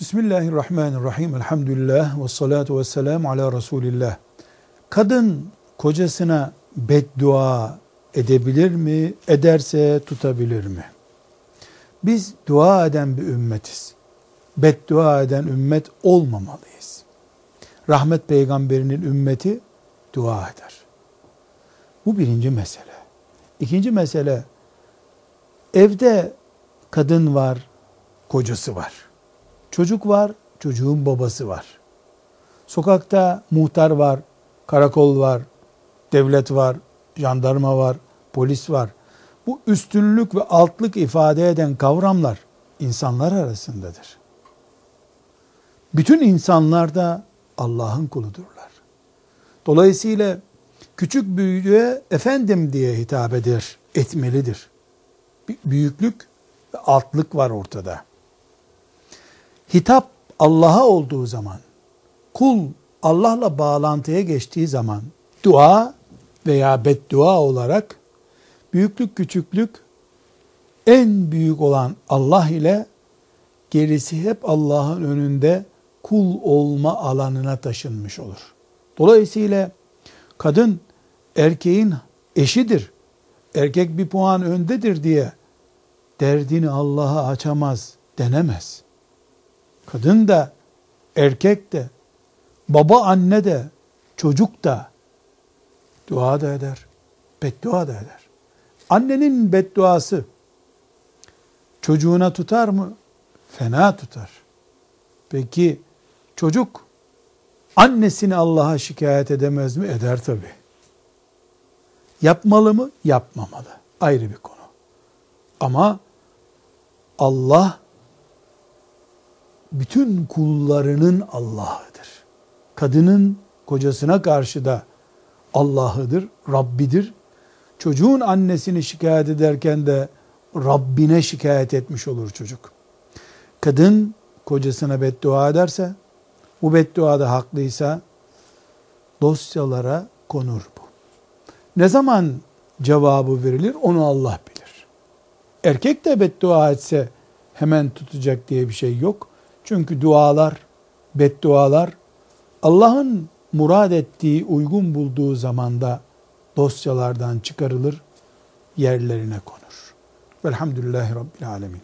Bismillahirrahmanirrahim. Elhamdülillah ve salatu ve selamu ala Resulillah. Kadın kocasına beddua edebilir mi? Ederse tutabilir mi? Biz dua eden bir ümmetiz. Beddua eden ümmet olmamalıyız. Rahmet peygamberinin ümmeti dua eder. Bu birinci mesele. İkinci mesele, evde kadın var, kocası var. Çocuk var, çocuğun babası var. Sokakta muhtar var, karakol var, devlet var, jandarma var, polis var. Bu üstünlük ve altlık ifade eden kavramlar insanlar arasındadır. Bütün insanlar da Allah'ın kuludurlar. Dolayısıyla küçük büyüğe efendim diye hitap eder, etmelidir. Büyüklük ve altlık var ortada. Hitap Allah'a olduğu zaman, kul Allah'la bağlantıya geçtiği zaman dua veya beddua olarak büyüklük küçüklük en büyük olan Allah ile gerisi hep Allah'ın önünde kul olma alanına taşınmış olur. Dolayısıyla kadın erkeğin eşidir. Erkek bir puan öndedir diye derdini Allah'a açamaz denemez. Kadın da erkek de baba anne de çocuk da dua da eder. Beddua da eder. Annenin bedduası çocuğuna tutar mı? Fena tutar. Peki çocuk annesini Allah'a şikayet edemez mi? Eder tabi. Yapmalı mı? Yapmamalı. Ayrı bir konu. Ama Allah bütün kullarının Allah'ıdır. Kadının kocasına karşı da Allah'ıdır, Rabbidir. Çocuğun annesini şikayet ederken de Rabbine şikayet etmiş olur çocuk. Kadın kocasına beddua ederse, bu beddua da haklıysa dosyalara konur bu. Ne zaman cevabı verilir onu Allah bilir. Erkek de beddua etse hemen tutacak diye bir şey yok. Çünkü dualar, beddualar Allah'ın murad ettiği, uygun bulduğu zamanda dosyalardan çıkarılır, yerlerine konur. Velhamdülillahi Rabbil Alemin.